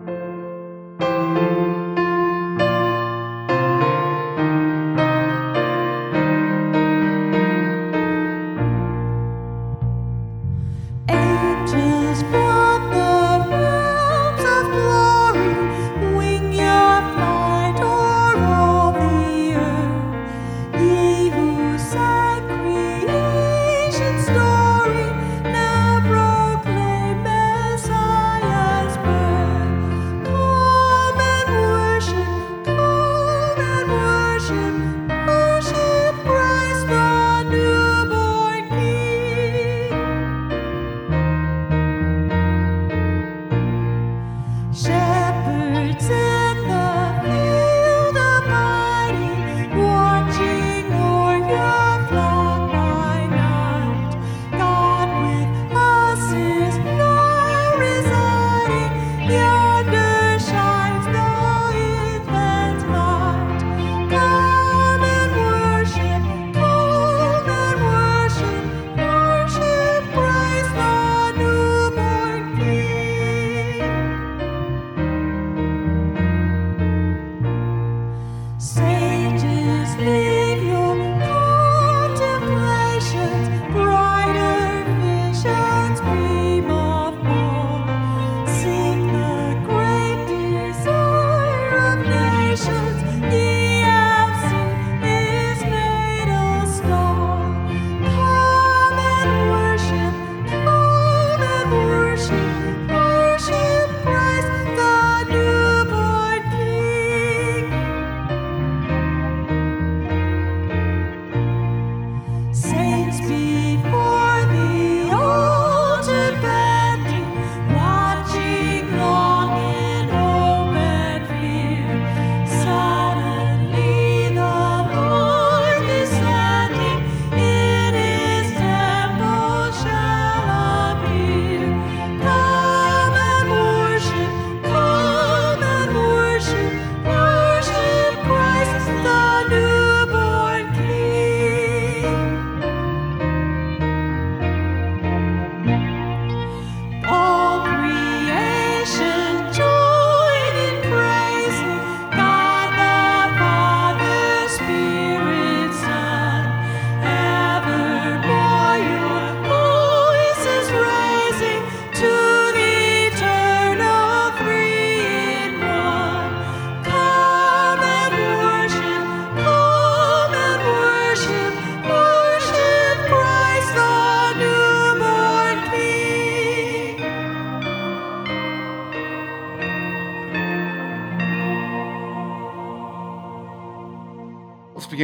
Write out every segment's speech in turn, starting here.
Angels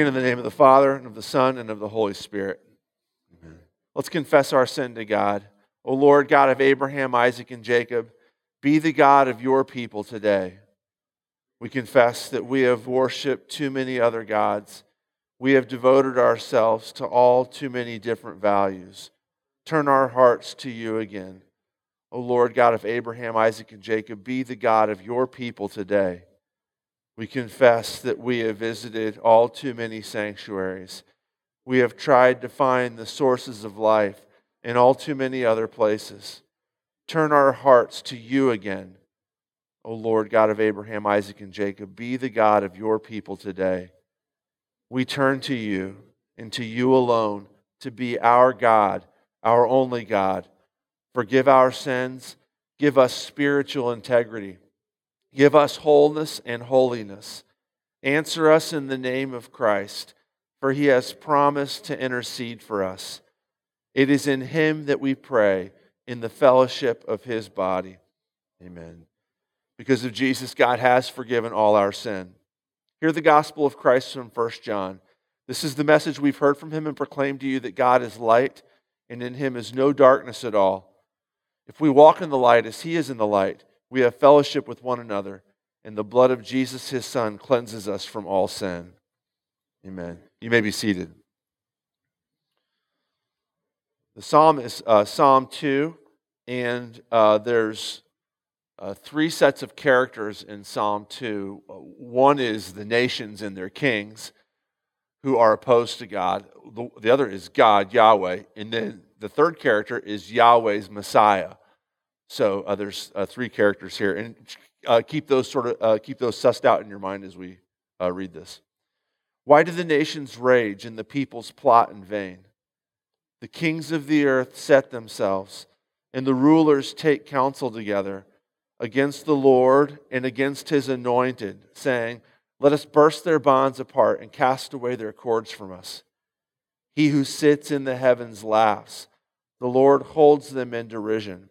begin in the name of the Father, and of the Son, and of the Holy Spirit. Amen. Let's confess our sin to God. O Lord, God of Abraham, Isaac, and Jacob, be the God of your people today. We confess that we have worshiped too many other gods. We have devoted ourselves to all too many different values. Turn our hearts to you again. O Lord, God of Abraham, Isaac, and Jacob, be the God of your people today. We confess that we have visited all too many sanctuaries. We have tried to find the sources of life in all too many other places. Turn our hearts to you again. O Lord, God of Abraham, Isaac, and Jacob, be the God of your people today. We turn to you and to you alone to be our God, our only God. Forgive our sins. Give us spiritual integrity. Give us wholeness and holiness. Answer us in the name of Christ, for he has promised to intercede for us. It is in him that we pray, in the fellowship of his body. Amen. Because of Jesus, God has forgiven all our sin. Hear the gospel of Christ from 1 John. This is the message we've heard from him and proclaimed to you that God is light, and in him is no darkness at all. If we walk in the light as he is in the light, we have fellowship with one another, and the blood of Jesus, his son, cleanses us from all sin. Amen. You may be seated. The psalm is uh, Psalm 2, and uh, there's uh, three sets of characters in Psalm 2. Uh, One is the nations and their kings who are opposed to God, the, the other is God, Yahweh, and then the third character is Yahweh's Messiah. So uh, there's uh, three characters here. And uh, keep those sort of uh, keep those sussed out in your mind as we uh, read this. Why do the nations rage and the peoples plot in vain? The kings of the earth set themselves, and the rulers take counsel together against the Lord and against his anointed, saying, Let us burst their bonds apart and cast away their cords from us. He who sits in the heavens laughs. The Lord holds them in derision.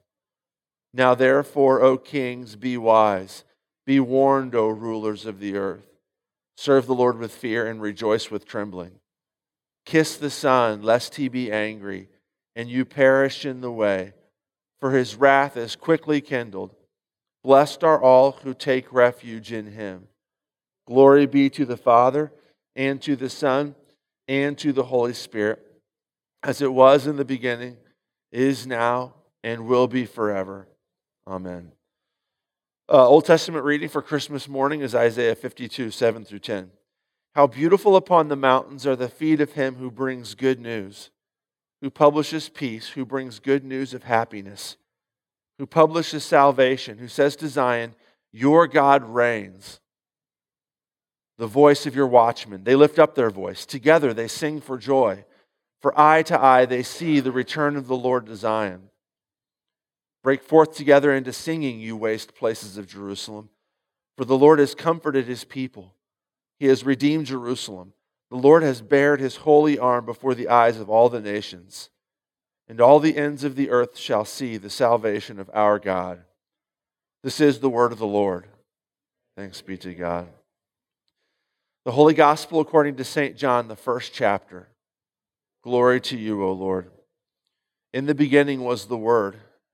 Now, therefore, O kings, be wise. Be warned, O rulers of the earth. Serve the Lord with fear and rejoice with trembling. Kiss the Son, lest he be angry, and you perish in the way, for his wrath is quickly kindled. Blessed are all who take refuge in him. Glory be to the Father, and to the Son, and to the Holy Spirit, as it was in the beginning, is now, and will be forever. Amen. Uh, Old Testament reading for Christmas morning is Isaiah 52, 7 through 10. How beautiful upon the mountains are the feet of him who brings good news, who publishes peace, who brings good news of happiness, who publishes salvation, who says to Zion, Your God reigns. The voice of your watchmen, they lift up their voice. Together they sing for joy. For eye to eye they see the return of the Lord to Zion. Break forth together into singing, you waste places of Jerusalem. For the Lord has comforted his people. He has redeemed Jerusalem. The Lord has bared his holy arm before the eyes of all the nations. And all the ends of the earth shall see the salvation of our God. This is the word of the Lord. Thanks be to God. The Holy Gospel according to St. John, the first chapter. Glory to you, O Lord. In the beginning was the Word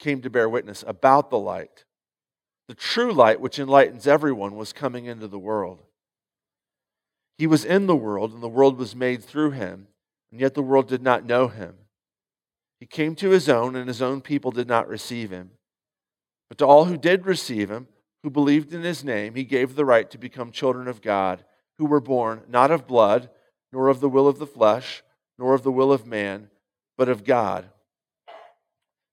came to bear witness about the light. The true light, which enlightens everyone, was coming into the world. He was in the world, and the world was made through him, and yet the world did not know him. He came to his own, and his own people did not receive him. But to all who did receive him, who believed in his name, he gave the right to become children of God, who were born not of blood, nor of the will of the flesh, nor of the will of man, but of God.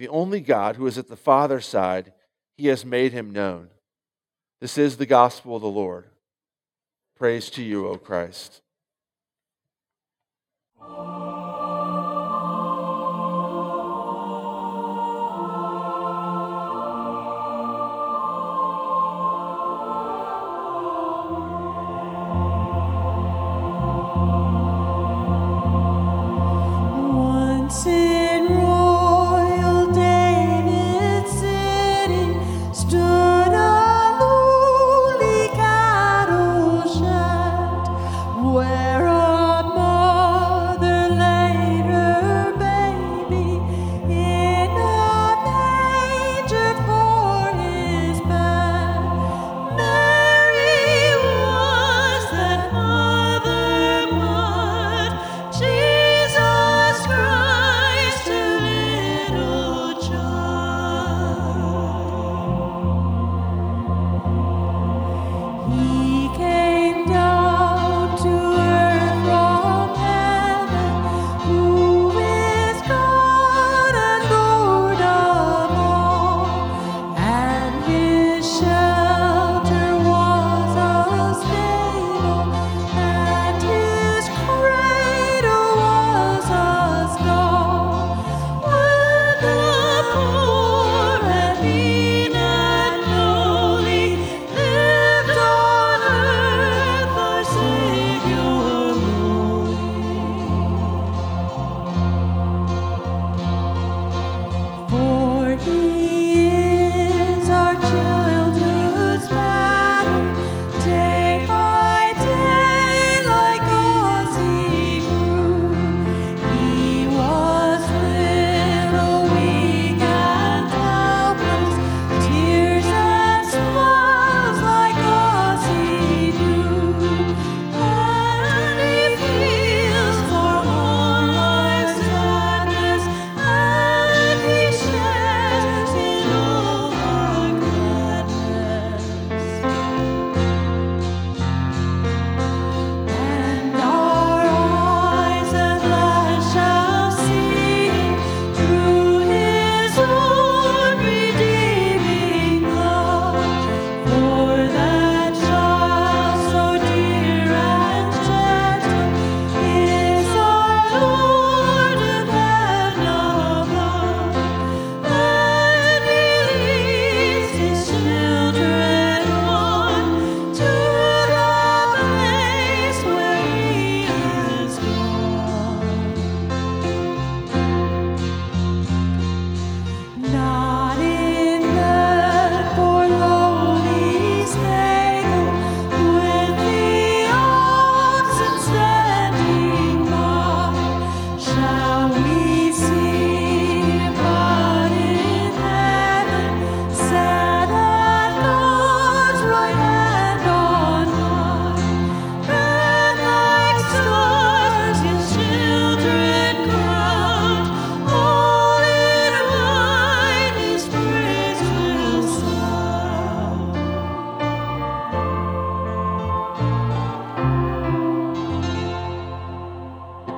the only God who is at the Father's side. He has made him known. This is the gospel of the Lord. Praise to you, O Christ. Once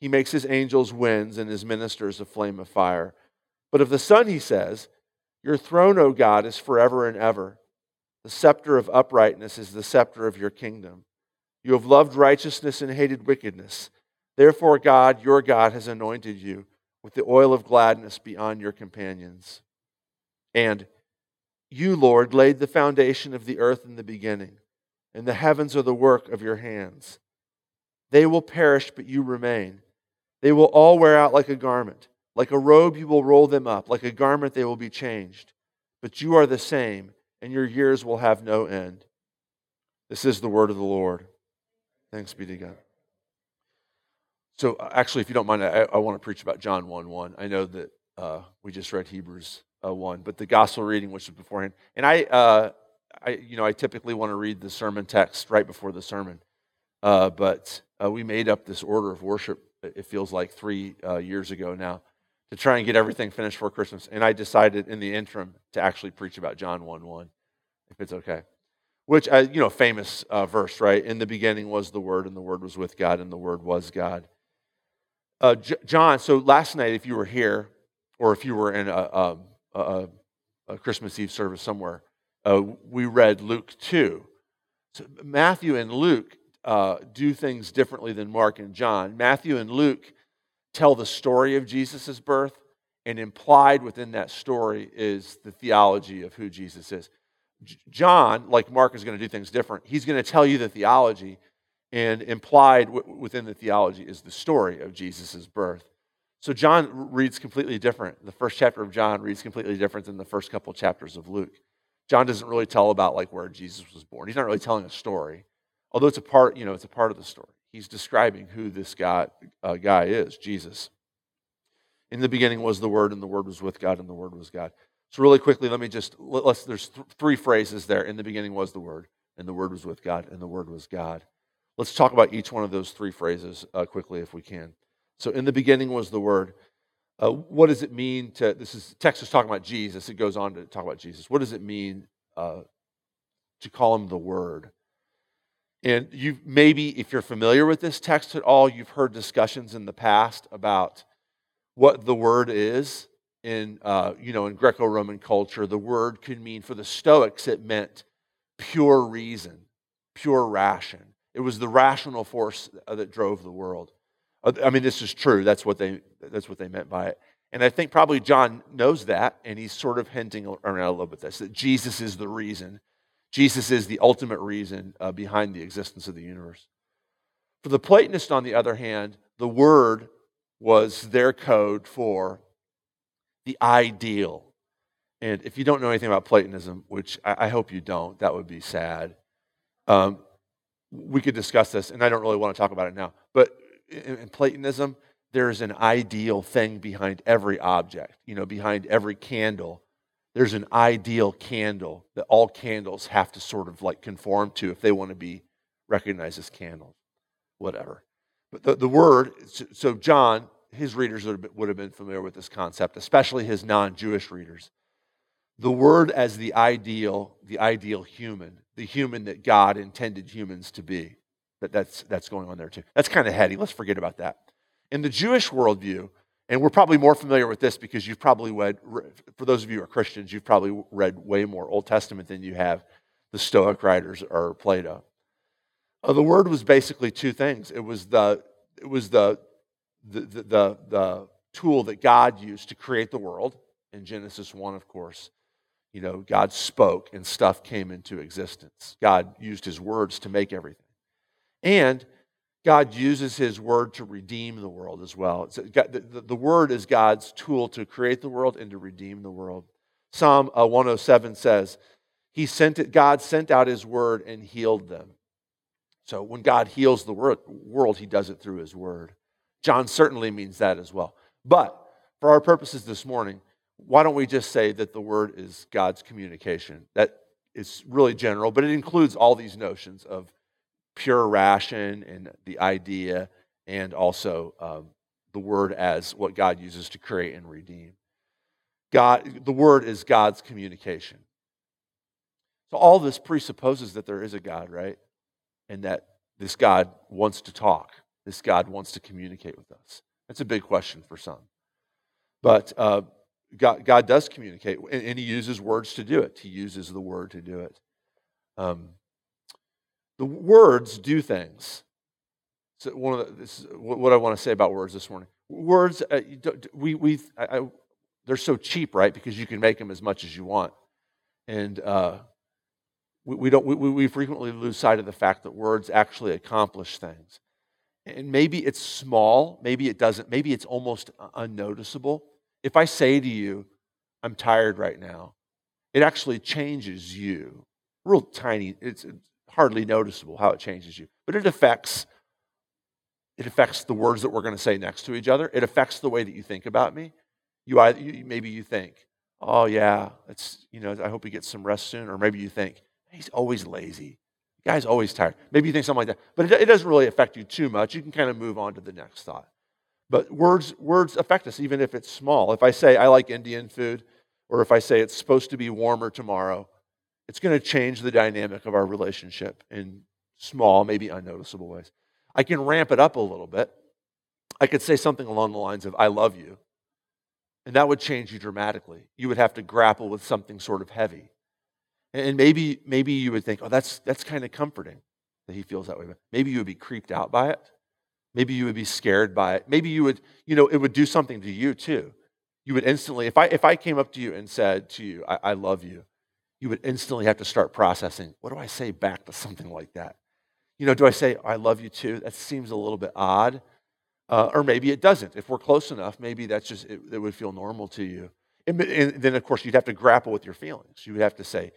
he makes his angels winds and his ministers a flame of fire. But of the Son, he says, Your throne, O God, is forever and ever. The scepter of uprightness is the scepter of your kingdom. You have loved righteousness and hated wickedness. Therefore, God, your God, has anointed you with the oil of gladness beyond your companions. And you, Lord, laid the foundation of the earth in the beginning, and the heavens are the work of your hands. They will perish, but you remain. They will all wear out like a garment. Like a robe, you will roll them up. Like a garment, they will be changed. But you are the same, and your years will have no end. This is the word of the Lord. Thanks be to God. So, uh, actually, if you don't mind, I, I want to preach about John 1 1. I know that uh, we just read Hebrews uh, 1, but the gospel reading, which was beforehand, and I, uh, I, you know, I typically want to read the sermon text right before the sermon, uh, but uh, we made up this order of worship it feels like three uh, years ago now, to try and get everything finished for Christmas. And I decided in the interim to actually preach about John 1 1, if it's okay. Which, uh, you know, famous uh, verse, right? In the beginning was the Word, and the Word was with God, and the Word was God. Uh, J- John, so last night, if you were here, or if you were in a, a, a, a Christmas Eve service somewhere, uh, we read Luke 2. So Matthew and Luke uh, do things differently than Mark and John. Matthew and Luke tell the story of Jesus' birth, and implied within that story is the theology of who Jesus is. John, like Mark, is going to do things different. He's going to tell you the theology, and implied w- within the theology is the story of Jesus' birth. So John reads completely different. The first chapter of John reads completely different than the first couple chapters of Luke. John doesn't really tell about like where Jesus was born. He's not really telling a story although it's a part, you know, it's a part of the story. He's describing who this guy, uh, guy is, Jesus. In the beginning was the Word, and the Word was with God, and the Word was God. So really quickly, let me just let's. There's th- three phrases there. In the beginning was the Word, and the Word was with God, and the Word was God. Let's talk about each one of those three phrases uh, quickly, if we can. So, in the beginning was the Word. Uh, what does it mean to? This is text is talking about Jesus. It goes on to talk about Jesus. What does it mean uh, to call him the Word? And you maybe, if you're familiar with this text at all, you've heard discussions in the past about what the word is in, uh, you know, in Greco-Roman culture. The word could mean for the Stoics, it meant pure reason, pure ration. It was the rational force that drove the world. Uh, I mean, this is true. That's what they that's what they meant by it. And I think probably John knows that, and he's sort of hinting around a little bit this that Jesus is the reason Jesus is the ultimate reason uh, behind the existence of the universe. For the Platonist, on the other hand, the word was their code for the ideal. And if you don't know anything about Platonism, which I, I hope you don't, that would be sad. Um, we could discuss this, and I don't really want to talk about it now. But in, in Platonism, there's an ideal thing behind every object, you know, behind every candle there's an ideal candle that all candles have to sort of like conform to if they want to be recognized as candles, whatever. But the, the word, so John, his readers would have been familiar with this concept, especially his non Jewish readers. The word as the ideal, the ideal human, the human that God intended humans to be. That, that's, that's going on there too. That's kind of heady. Let's forget about that. In the Jewish worldview, and we're probably more familiar with this because you've probably read, for those of you who are Christians, you've probably read way more Old Testament than you have the Stoic writers or Plato. Uh, the word was basically two things. It was the, it was the, the, the, the, tool that God used to create the world. In Genesis 1, of course, you know, God spoke and stuff came into existence. God used his words to make everything. And God uses his word to redeem the world as well. The, the, word is God's tool to create the world and to redeem the world. Psalm uh, 107 says, he sent it, God sent out his word and healed them. So when God heals the world, he does it through his word. John certainly means that as well. But for our purposes this morning, why don't we just say that the word is God's communication? That is really general, but it includes all these notions of pure ration and the idea, and also um, the word as what God uses to create and redeem. God, the word is God's communication. So all this presupposes that there is a God, right? And that this God wants to talk. This God wants to communicate with us. That's a big question for some. But uh, God, God, does communicate, and, and, He uses words to do it. He uses the word to do it. Um, the words do things. So one of the, this what I want to say about words this morning. Words, uh, we, we, I, I, they're so cheap, right? Because you can make them as much as you want. And uh, we, we, don't, we, we frequently lose sight of the fact that words actually accomplish things. And maybe it's small, maybe it doesn't, maybe it's almost unnoticeable. If I say to you, I'm tired right now, it actually changes you. Real tiny, it's hardly noticeable how it changes you, but it affects it affects the words that we're going to say next to each other. It affects the way that you think about me. You, either, you maybe you think, "Oh yeah, it's you know, I hope he gets some rest soon," or maybe you think, "He's always lazy. The guy's always tired." Maybe you think something like that, but it, it doesn't really affect you too much. You can kind of move on to the next thought. But words words affect us, even if it's small. If I say I like Indian food, or if I say it's supposed to be warmer tomorrow, it's going to change the dynamic of our relationship in small, maybe unnoticeable ways. I can ramp it up a little bit. I could say something along the lines of, I love you. And that would change you dramatically. You would have to grapple with something sort of heavy. And maybe, maybe you would think, oh, that's, that's kind of comforting that he feels that way. Maybe you would be creeped out by it. Maybe you would be scared by it. Maybe you would, you know, it would do something to you too. You would instantly, if I, if I came up to you and said to you, I, I love you, you would instantly have to start processing what do I say back to something like that? You know, do I say, I love you too? That seems a little bit odd. Uh, or maybe it doesn't. If we're close enough, maybe that's just, it, it would feel normal to you. And, and then, of course, you'd have to grapple with your feelings. You would have to say,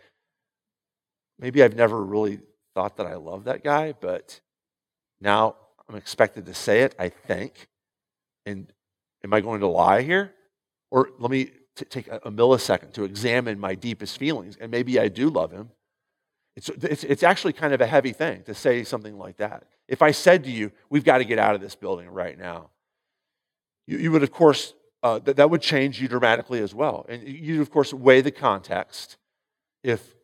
maybe I've never really thought that I love that guy, but now I'm expected to say it, I think. And am I going to lie here? Or let me to take a, a millisecond to examine my deepest feelings, and maybe I do love him. It's, it's, it's actually kind of a heavy thing to say something like that. If I said to you, we've got to get out of this building right now, you, you would, of course, uh, that, that would change you dramatically as well. And you'd, of course, weigh the context. If,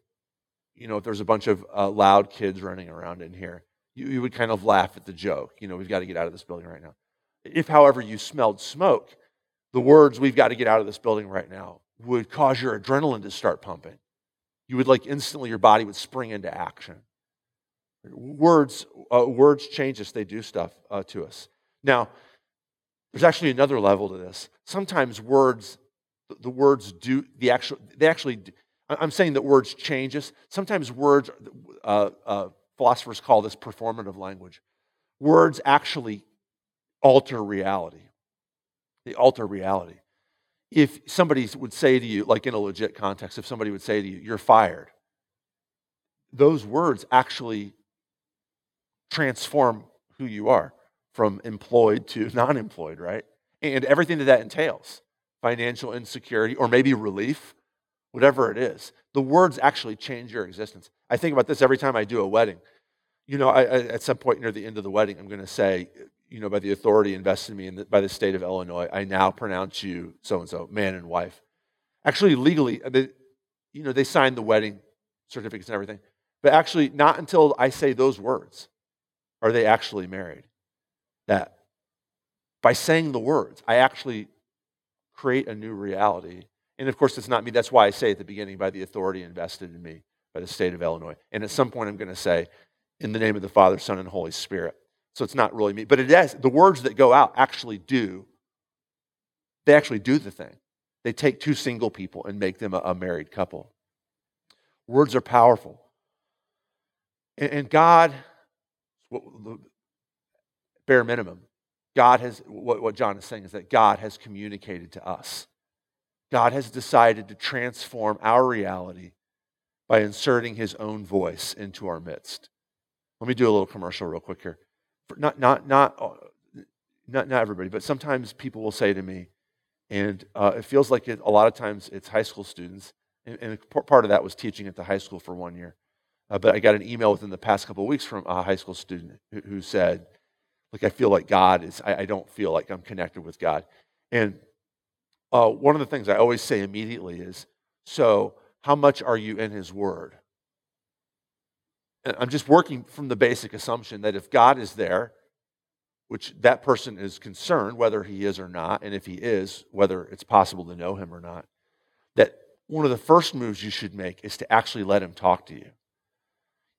you know, if there's a bunch of uh, loud kids running around in here, you, you would kind of laugh at the joke. You know, we've got to get out of this building right now. If, however, you smelled smoke, the words, we've got to get out of this building right now, would cause your adrenaline to start pumping. You would like instantly, your body would spring into action. Words, uh, words change us, they do stuff uh, to us. Now, there's actually another level to this. Sometimes words, the words do, the actual, they actually, I'm saying that words change us. Sometimes words, uh, uh, philosophers call this performative language. Words actually alter reality. They alter reality. If somebody would say to you, like in a legit context, if somebody would say to you, you're fired, those words actually transform who you are from employed to non employed, right? And everything that that entails financial insecurity or maybe relief, whatever it is. The words actually change your existence. I think about this every time I do a wedding. You know, I, I, at some point near the end of the wedding, I'm going to say, you know, by the authority invested in me in the, by the state of Illinois, I now pronounce you so and so, man and wife. Actually, legally, uh, they, you know, they signed the wedding certificates and everything. But actually, not until I say those words are they actually married. That by saying the words, I actually create a new reality. And of course, it's not me. That's why I say at the beginning, by the authority invested in me by the state of Illinois. And at some point, I'm going to say, in the name of the Father, Son, and Holy Spirit. So it's not really me. But it is, the words that go out actually do they actually do the thing. They take two single people and make them a, a married couple. Words are powerful. And, and God, bare minimum, God has, what, what John is saying is that God has communicated to us. God has decided to transform our reality by inserting his own voice into our midst. Let me do a little commercial real quick here. Not, not, not, uh, not, not everybody, but sometimes people will say to me, and uh, it feels like it, a lot of times it's high school students, and, and part of that was teaching at the high school for one year. Uh, but I got an email within the past couple of weeks from a high school student who, who said, like, I feel like God is, I, I, don't feel like I'm connected with God. And uh, one of the things I always say immediately is, so how much are you in His Word? I'm just working from the basic assumption that if God is there, which that person is concerned whether he is or not, and if he is, whether it's possible to know him or not, that one of the first moves you should make is to actually let him talk to you.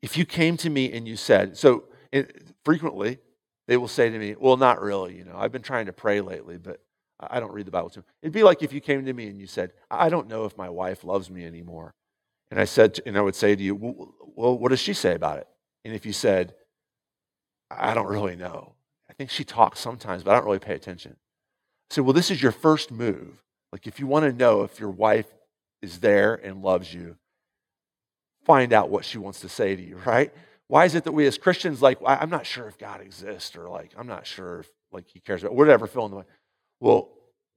If you came to me and you said, so it, frequently they will say to me, Well, not really. You know, I've been trying to pray lately, but I don't read the Bible too. It'd be like if you came to me and you said, I don't know if my wife loves me anymore. And I said, and I would say to you, Well, what does she say about it? And if you said, I don't really know. I think she talks sometimes, but I don't really pay attention. I said, Well, this is your first move. Like, if you want to know if your wife is there and loves you, find out what she wants to say to you, right? Why is it that we as Christians, like, I'm not sure if God exists, or like, I'm not sure if like he cares about whatever, fill in the way. Well,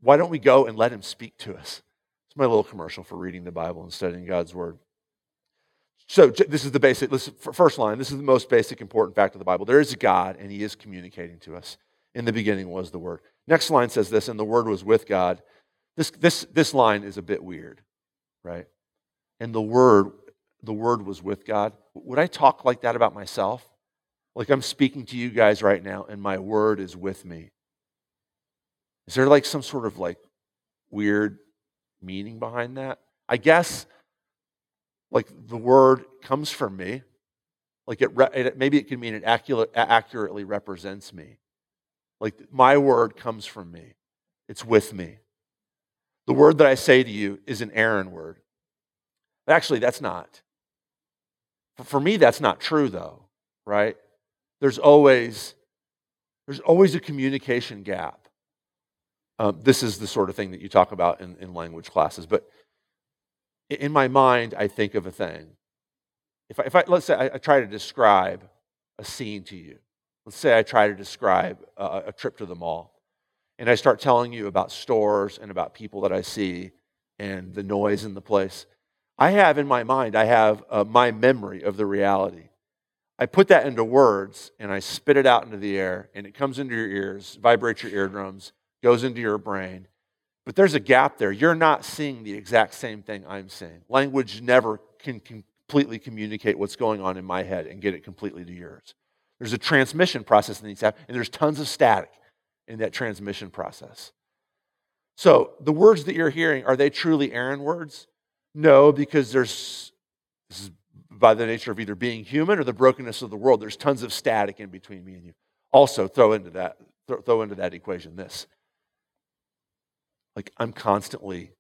why don't we go and let him speak to us? It's my little commercial for reading the Bible and studying God's word. So this is the basic, first line. This is the most basic, important fact of the Bible. There is a God, and He is communicating to us. In the beginning was the Word. Next line says this, and the Word was with God. This, this, this line is a bit weird, right? And the Word the Word was with God. Would I talk like that about myself? Like I'm speaking to you guys right now, and my Word is with me. Is there like some sort of like weird meaning behind that? I guess like the Word comes from me. Like it, maybe it can mean it accurate, accurately represents me. Like my word comes from me. It's with me. The word that I say to you is an Aaron word. Actually, that's not. For me, that's not true, though, right? There's always, there's always a communication gap. Um, this is the sort of thing that you talk about in, in language classes. But in my mind, I think of a thing. If I, if I let's say I, I try to describe a scene to you. Let's say I try to describe a, a trip to the mall, and I start telling you about stores and about people that I see and the noise in the place. I have in my mind, I have uh, my memory of the reality. I put that into words and I spit it out into the air, and it comes into your ears, vibrates your eardrums, goes into your brain. But there's a gap there. You're not seeing the exact same thing I'm seeing. Language never can completely communicate what's going on in my head and get it completely to yours. There's a transmission process that needs to happen, and there's tons of static in that transmission process. So the words that you're hearing, are they truly Aaron words? No, because there's, this is by the nature of either being human or the brokenness of the world, there's tons of static in between me and you. Also, throw into that, throw into that equation this. Like, I'm constantly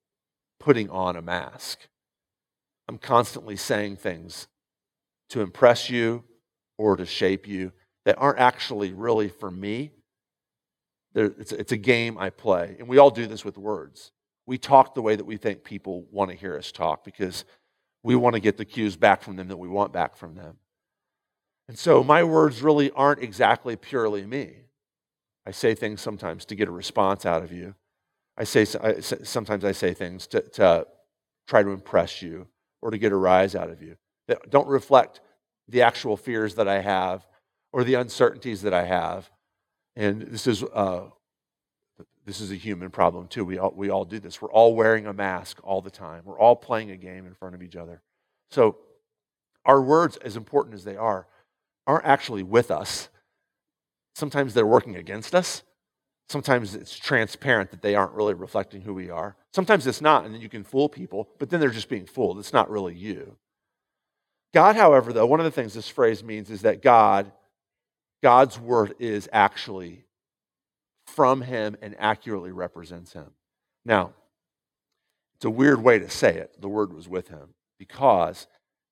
putting on a mask. I'm constantly saying things to impress you or to shape you that aren't actually really for me. It's, a game I play. And we all do this with words we talk the way that we think people want to hear us talk because we want to get the cues back from them that we want back from them. And so my words really aren't exactly purely me. I say things sometimes to get a response out of you. I say sometimes I say things to, to try to impress you or to get a rise out of you that don't reflect the actual fears that I have or the uncertainties that I have. And this is uh, this is a human problem too. We all, we all do this. We're all wearing a mask all the time. We're all playing a game in front of each other. So, our words, as important as they are, aren't actually with us. Sometimes they're working against us. Sometimes it's transparent that they aren't really reflecting who we are. Sometimes it's not, and then you can fool people, but then they're just being fooled. It's not really you. God, however, though, one of the things this phrase means is that God, God's word is actually from him and accurately represents him. Now, it's a weird way to say it. The word was with him because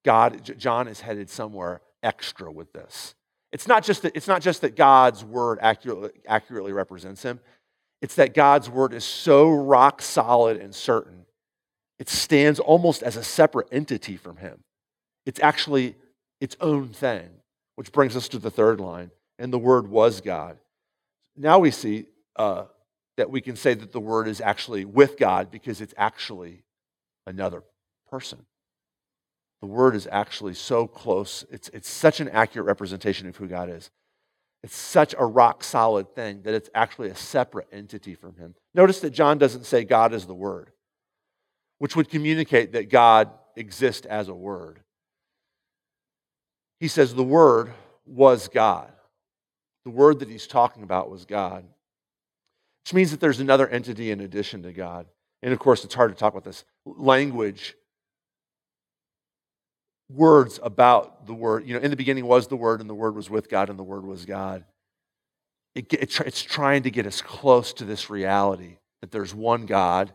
God, John is headed somewhere extra with this. It's not just that, it's not just that God's word accurately, accurately represents him. It's that God's word is so rock solid and certain. It stands almost as a separate entity from him. It's actually its own thing, which brings us to the third line. And the word was God. Now we see uh, that we can say that the word is actually with God because it's actually another person. The word is actually so close. It's, it's such an accurate representation of who God is. It's such a rock solid thing that it's actually a separate entity from him. Notice that John doesn't say God is the word, which would communicate that God exists as a word. He says the word was God. The word that he's talking about was God which means that there's another entity in addition to God. And of course, it's hard to talk about this. Language, words about the Word. You know, in the beginning was the Word, and the Word was with God, and the Word was God. It, it, it's trying to get us close to this reality that there's one God,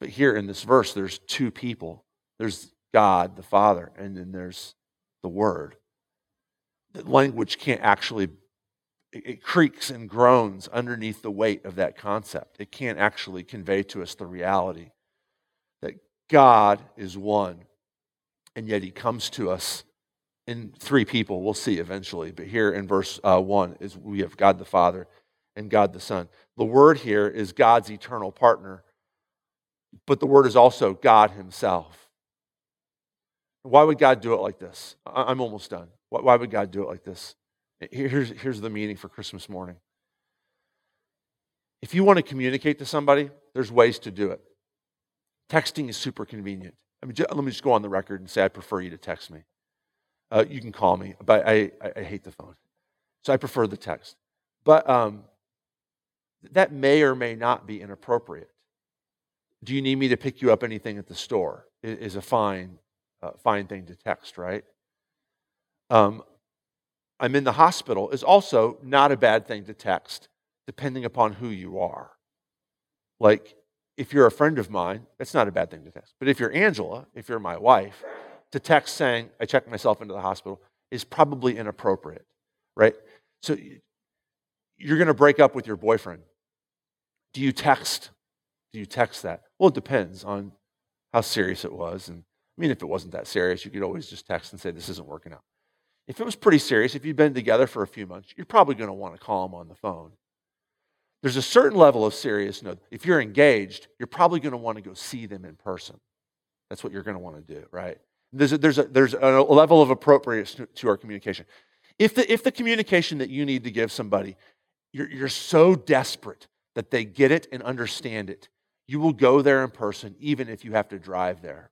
but here in this verse, there's two people. There's God, the Father, and then there's the Word. That language can't actually it creaks and groans underneath the weight of that concept. It can't actually convey to us the reality that God is one, and yet He comes to us in three people. We'll see eventually, but here in verse uh, one is we have God the Father and God the Son. The word here is God's eternal partner, but the word is also God Himself. Why would God do it like this? I'm almost done. Why would God do it like this? Here's, here's the meaning for Christmas morning. If you want to communicate to somebody, there's ways to do it. Texting is super convenient. I mean, let me just go on the record and say I prefer you to text me. Uh, you can call me, but I, I, I, hate the phone. So I prefer the text. But um, that may or may not be inappropriate. Do you need me to pick you up anything at the store? Is a fine, uh, fine thing to text, right? Um, I'm in the hospital is also not a bad thing to text, depending upon who you are. Like, if you're a friend of mine, that's not a bad thing to text. But if you're Angela, if you're my wife, to text saying, I checked myself into the hospital is probably inappropriate, right? So you're going to break up with your boyfriend. Do you text? Do you text that? Well, it depends on how serious it was. And I mean, if it wasn't that serious, you could always just text and say, This isn't working out. If it was pretty serious, if you've been together for a few months, you're probably going to want to call him on the phone. There's a certain level of seriousness. If you're engaged, you're probably going to want to go see them in person. That's what you're going to want to do, right? There's a, there's a, there's a level of appropriateness to our communication. If the, if the communication that you need to give somebody, you're, you're so desperate that they get it and understand it, you will go there in person, even if you have to drive there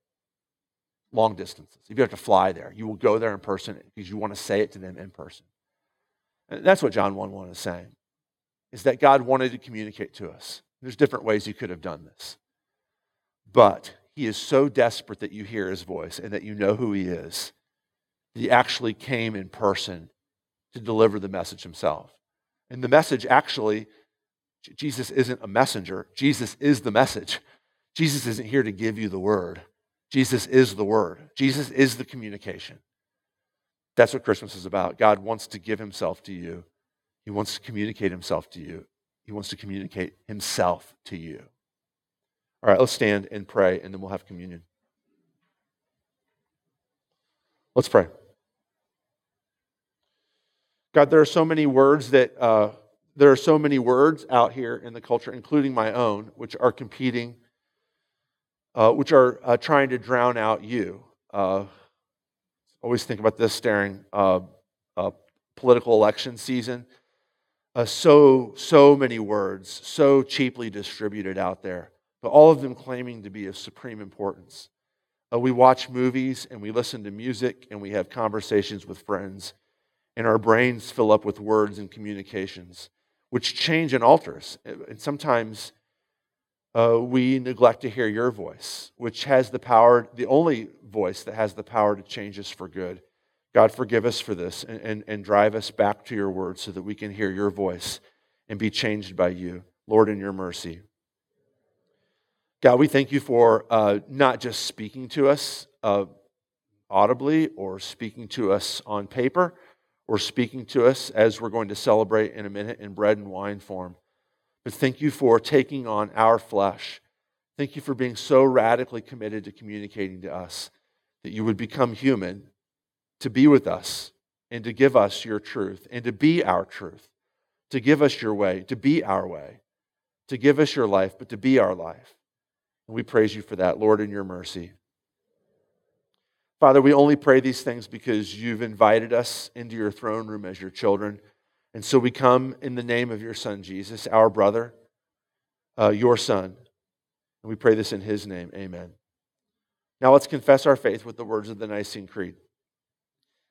long distances. If you have to fly there, you will go there in person because you want to say it to them in person. And that's what John 1 1 is saying, is that God wanted to communicate to us. There's different ways he could have done this. But he is so desperate that you hear his voice and that you know who he is. He actually came in person to deliver the message himself. And the message actually, Jesus isn't a messenger, Jesus is the message. Jesus isn't here to give you the word. Jesus is the Word, Jesus is the communication. That's what Christmas is about. God wants to give Himself to you, He wants to communicate Himself to you, He wants to communicate Himself to you. All right, let's stand and pray, and then we'll have communion. Let's pray. God, there are so many words that uh, there are so many words out here in the culture, including my own, which are competing uh, which are uh, trying to drown out you. Uh, always think about this during uh, political election season. Uh, so, so many words, so cheaply distributed out there, but all of them claiming to be of supreme importance. Uh, we watch movies and we listen to music and we have conversations with friends, and our brains fill up with words and communications, which change and alter us. And sometimes uh, we neglect to hear your voice, which has the power, the only voice that has the power to change us for good. God, forgive us for this and, and, and drive us back to your word so that we can hear your voice and be changed by you. Lord, in your mercy. God, we thank you for uh, not just speaking to us uh, audibly or speaking to us on paper or speaking to us as we're going to celebrate in a minute in bread and wine form, but thank you for taking on our flesh. Thank you for being so radically committed to communicating to us that you would become human to be with us and to give us your truth and to be our truth, to give us your way, to be our way, to give us your life, but to be our life. And we praise you for that, Lord, in your mercy. Father, we only pray these things because you've invited us into your throne room as your children. And so we come in the name of your Son, Jesus, our brother, uh, your Son. And we pray this in his name. Amen. Now let's confess our faith with the words of the Nicene Creed.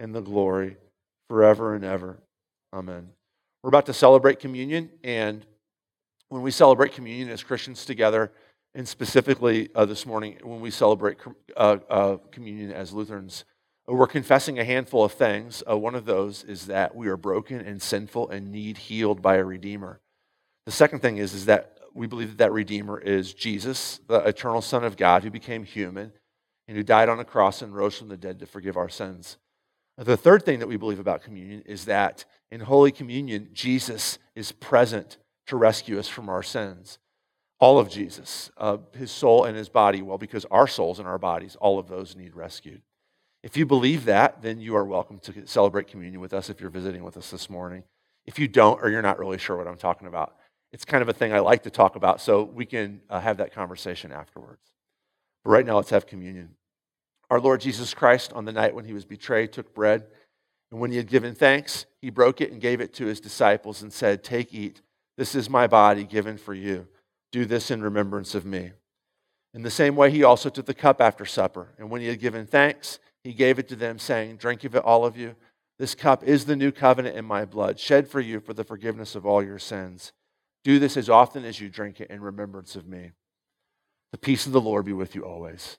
and the glory, forever and ever. Amen. We're about to celebrate communion, and when we celebrate communion as Christians together, and specifically uh, this morning when we celebrate uh, uh, communion as Lutherans, we're confessing a handful of things. Uh, one of those is that we are broken and sinful and need healed by a Redeemer. The second thing is, is that we believe that that Redeemer is Jesus, the eternal Son of God who became human and who died on a cross and rose from the dead to forgive our sins. The third thing that we believe about communion is that in Holy Communion, Jesus is present to rescue us from our sins. All of Jesus, uh, his soul and his body, well, because our souls and our bodies, all of those need rescued. If you believe that, then you are welcome to celebrate communion with us if you're visiting with us this morning. If you don't, or you're not really sure what I'm talking about, it's kind of a thing I like to talk about, so we can uh, have that conversation afterwards. But right now, let's have communion. Our Lord Jesus Christ, on the night when he was betrayed, took bread, and when he had given thanks, he broke it and gave it to his disciples and said, Take, eat. This is my body given for you. Do this in remembrance of me. In the same way, he also took the cup after supper, and when he had given thanks, he gave it to them, saying, Drink of it, all of you. This cup is the new covenant in my blood, shed for you for the forgiveness of all your sins. Do this as often as you drink it in remembrance of me. The peace of the Lord be with you always.